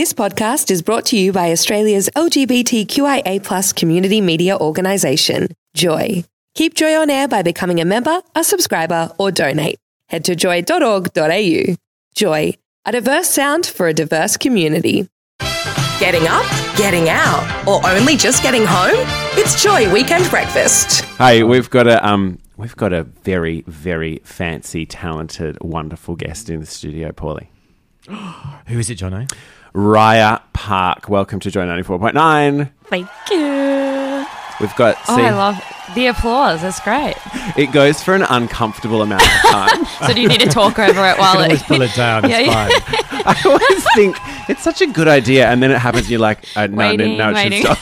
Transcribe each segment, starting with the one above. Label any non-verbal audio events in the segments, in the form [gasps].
This podcast is brought to you by Australia's LGBTQIA community media organisation, Joy. Keep Joy on air by becoming a member, a subscriber, or donate. Head to joy.org.au. Joy, a diverse sound for a diverse community. Getting up, getting out, or only just getting home? It's Joy Weekend Breakfast. Hey, we've got a um, we've got a very, very fancy, talented, wonderful guest in the studio, Paulie. [gasps] Who is it, Jono? Rya Park. Welcome to Joy ninety four point nine. Thank you. We've got. Oh, see, I love the applause. That's great. it goes for an uncomfortable amount of time. [laughs] So do you need to talk over it while I can always it? pull it down. It's Yeah, yeah. fine. [laughs] I always think it's such a good idea, and then it happens, and you're like, uh, no, Waiting, no, no, it waiting. should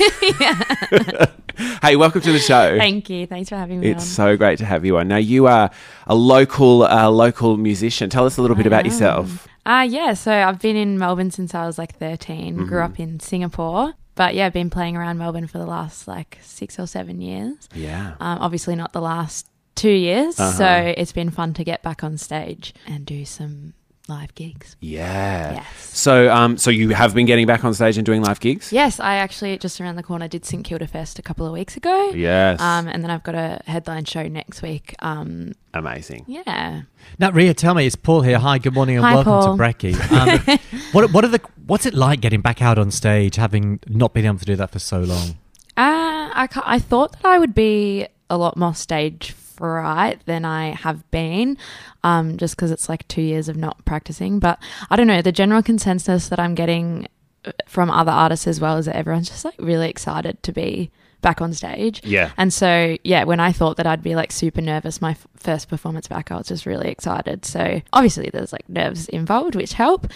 stop. [laughs] [laughs] hey, welcome to the show. Thank you. Thanks for having me It's on. so great to have you on. Now you are a local, uh, local musician. Tell us a little bit about yourself. Uh, yeah, so I've been in Melbourne since I was like 13. Mm-hmm. Grew up in Singapore. But yeah, I've been playing around Melbourne for the last like six or seven years. Yeah. Um, obviously, not the last two years. Uh-huh. So it's been fun to get back on stage and do some live gigs. Yeah. Yes. So, um, so you have been getting back on stage and doing live gigs. Yes, I actually just around the corner did St Kilda Fest a couple of weeks ago. Yes. Um, and then I've got a headline show next week. Um, Amazing. yeah. Now, Rya, tell me, it's Paul here. Hi, good morning, and Hi, welcome Paul. to Brekkie. [laughs] Um, what, what are the? What's it like getting back out on stage, having not been able to do that for so long? Uh, I, I thought that I would be a lot more stage fright than I have been, um, just because it's like two years of not practicing. But I don't know, the general consensus that I'm getting uh, from other artists as well is that everyone's just like really excited to be back on stage. Yeah. And so, yeah, when I thought that I'd be like super nervous, my f- first performance back, I was just really excited. So, obviously, there's like nerves involved, which help.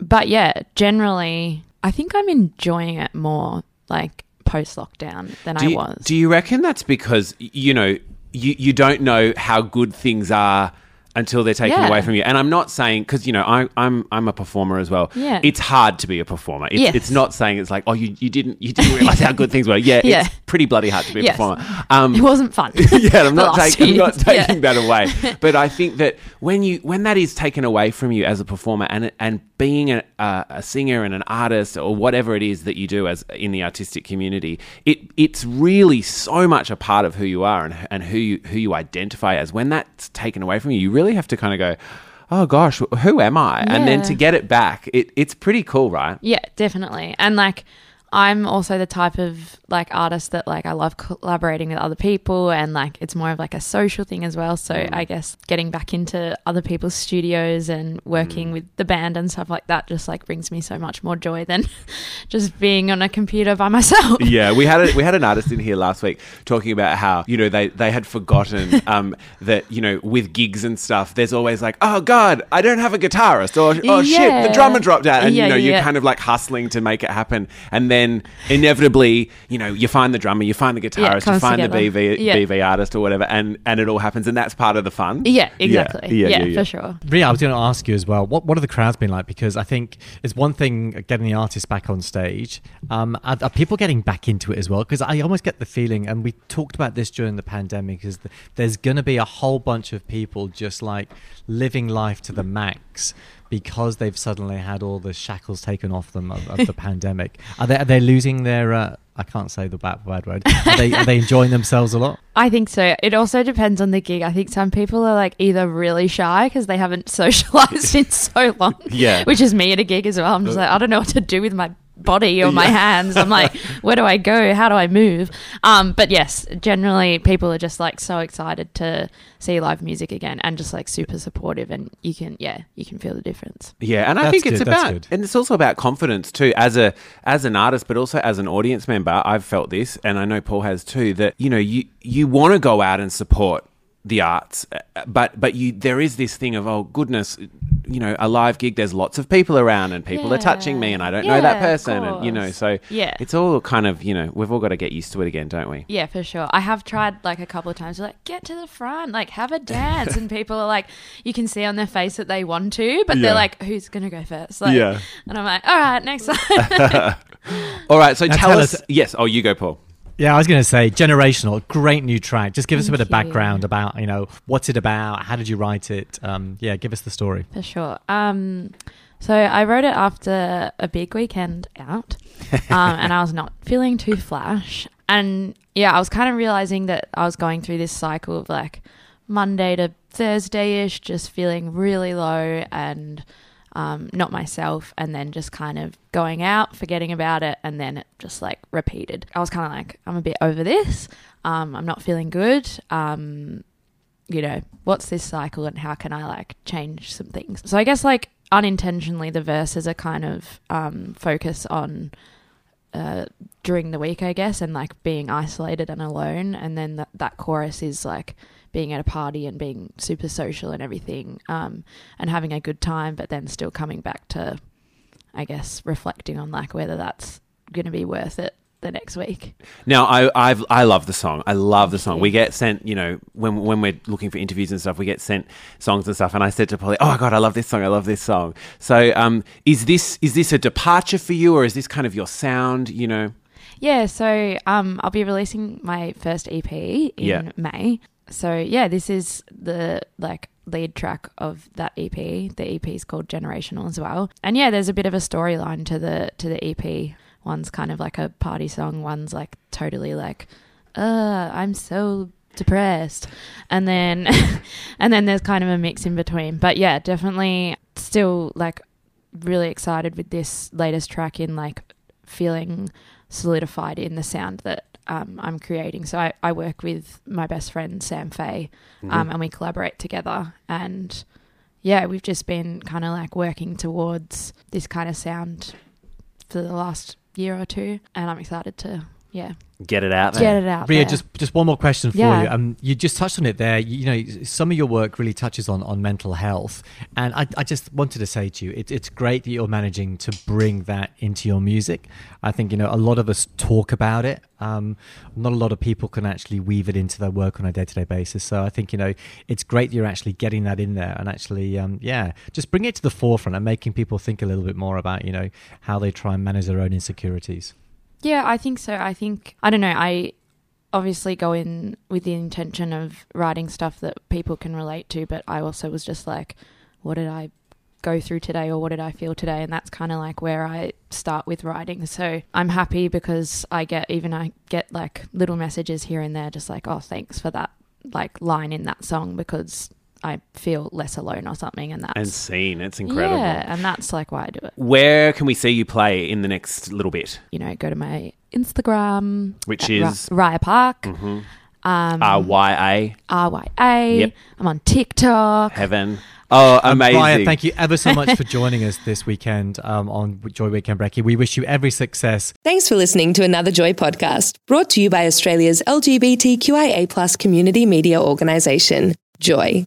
But yeah, generally, I think I'm enjoying it more like post lockdown than Do I you, was. do you reckon that's because you know you you don't know how good things are until they're taken Yeah. away from you? And I'm not saying because you know I, I'm I'm a performer as well. Yeah. It's hard to be a performer. It's, Yes. it's not saying it's like oh you, you didn't you didn't realize how good things were. Yeah, [laughs] Yeah. it's pretty bloody hard to be a Yes. performer. Um, it wasn't fun. [laughs] yeah, [laughs] I'm not, taking, I'm not years. Yeah. taking that away. [laughs] But I think that when you when that is taken away from you as a performer and and being a, a, a singer and an artist or whatever it is that you do as in the artistic community, it it's really so much a part of who you are and and who you who you identify as. When that's taken away from you, you really have to kind of go. Oh gosh, who am I? And then to get it back, it, it's pretty cool, right? Yeah, definitely. And like I'm also the type of like artist that like I love collaborating with other people and like it's more of like a social thing as well. So Mm. I guess getting back into other people's studios and Mm. working with the band and stuff like that just like brings me so much more joy than [laughs] just being on a computer by myself. Yeah, we had a, we had an [laughs] artist in here last week talking about how you know they they had forgotten [laughs] um, that you know with gigs and stuff, there's always like, oh god, I don't have a guitarist, or oh shit, the drummer dropped out, and Yeah, you know you're kind of like hustling to make it happen, and then inevitably, you know, you find the drummer, you find the guitarist, you comes find the together. BV Yeah. BV artist or whatever, and and it all happens, and that's part of the fun. Yeah, exactly. yeah, Yeah, yeah, yeah. for sure. Rya, I was going to ask you as well. What what have the crowds been like? Because I think it's one thing getting the artist back on stage. Um, are, are people getting back into it as well? Because I almost get the feeling, and we talked about this during the pandemic, is that there's going to be a whole bunch of people just like living life to the max because they've suddenly had all the shackles taken off them of, of the [laughs] pandemic. Are they are they losing their? Uh, I can't say the bad, bad word. Are they are they enjoying themselves a lot? [laughs] I think so. It also depends on the gig. I think some people are like either really shy because they haven't [laughs] socialized in so long. Yeah. Which is me at a gig as well. I'm just like, I don't know what to do with my body or my hands. I'm like, [laughs] where do I go? How do I move? Um, but yes, generally people are just like so excited to see live music again and just like super supportive and you can yeah, you can feel the difference. Yeah, and I That's think it's good, about and it's also about confidence too. As a as an artist, but also as an audience member, I've felt this, and I know Paul has too. That you know you you want to go out and support the arts, uh, but but you there is this thing of oh goodness, you know, a live gig. There's lots of people around, and people are touching me, and I don't know that person, and you know, so Yeah. it's all kind of you know we've all got to get used to it again, don't we? Yeah, for sure. I have tried like a couple of times, like get to the front, like have a dance, and people are like, you can see on their face that they want to, but Yeah. they're like, who's gonna go first? Like, Yeah. And I'm like, all right, next time. [laughs] All right, so Now tell, tell us, us- Yes. Oh, you go, Paul. Yeah, I was going to say generational, great new track. Just give us a bit Thank of background about you know what's it about, how did you write it? Um, yeah, give us the story. For sure. Um, So I wrote it after a big weekend out, [laughs] um, and I was not feeling too flash. And yeah, I was kind of realizing that I was going through this cycle of like Monday to Thursday ish, just feeling really low and um, not myself, and then just kind of going out, forgetting about it, and then it just like repeated. I was kind of like, I'm a bit over this. Um, I'm not feeling good. Um, you know, what's this cycle and how can I like change some things? So I guess like unintentionally, the verses are kind of um, focus on uh, during the week, I guess, and like being isolated and alone. And then that, that chorus is like being at a party and being super social and everything um, and having a good time, but then still coming back to, I guess, reflecting on like whether that's going to be worth it the next week. Now, I I've, I love the song. I love the song. We get sent, you know, when when we're looking for interviews and stuff, we get sent songs and stuff. And I said to Polly, "Oh my god, I love this song. I love this song." So, um, is this is this a departure for you, or is this kind of your sound? You know. Yeah, so um, I'll be releasing my first EP in Yeah. May. So yeah, this is the like lead track of that EP. The EP is called Generational as well. And yeah, there's a bit of a storyline to the to the EP. One's kind of like a party song, one's like totally like, uh, I'm so depressed. And then [laughs] and then there's kind of a mix in between. But yeah, definitely still like really excited with this latest track in like feeling solidified in the sound that um, I'm creating. So I, I work with my best friend Sam Fay, um, and we collaborate together. And yeah, we've just been kind of like working towards this kind of sound for the last year or two, and I'm excited to yeah Get it out there. get it out Rya, there. just just one more question for Yeah. you. Um, you just touched on it there. You, you know, some of your work really touches on, on mental health, and I, I just wanted to say to you, it, it's great that you're managing to bring that into your music. I think you know a lot of us talk about it. Um, not a lot of people can actually weave it into their work on a day to day basis. So I think you know it's great that you're actually getting that in there and actually, um, yeah, just bring it to the forefront and making people think a little bit more about you know how they try and manage their own insecurities. Yeah, I think so. I think I don't know. I obviously go in with the intention of writing stuff that people can relate to, but I also was just like, what did I go through today or what did I feel today? And that's kind of like where I start with writing. So I'm happy because I get even I get like little messages here and there just like, "Oh, thanks for that like line in that song because I feel less alone or something." And that's And seen. It's incredible. Yeah, and that's like why I do it. Where can we see you play in the next little bit? You know, go to my Instagram, Which is? Ra- Rya Park. Mhm. Um, R Y A RYA. Yep. I'm on TikTok. Heaven. Oh, amazing! Brian, thank you ever so much for [laughs] joining us this weekend um, on Joy Weekend Brekkie. We wish you every success Thanks for listening to another Joy podcast brought to you by Australia's LGBTQIA plus community media organisation, Joy.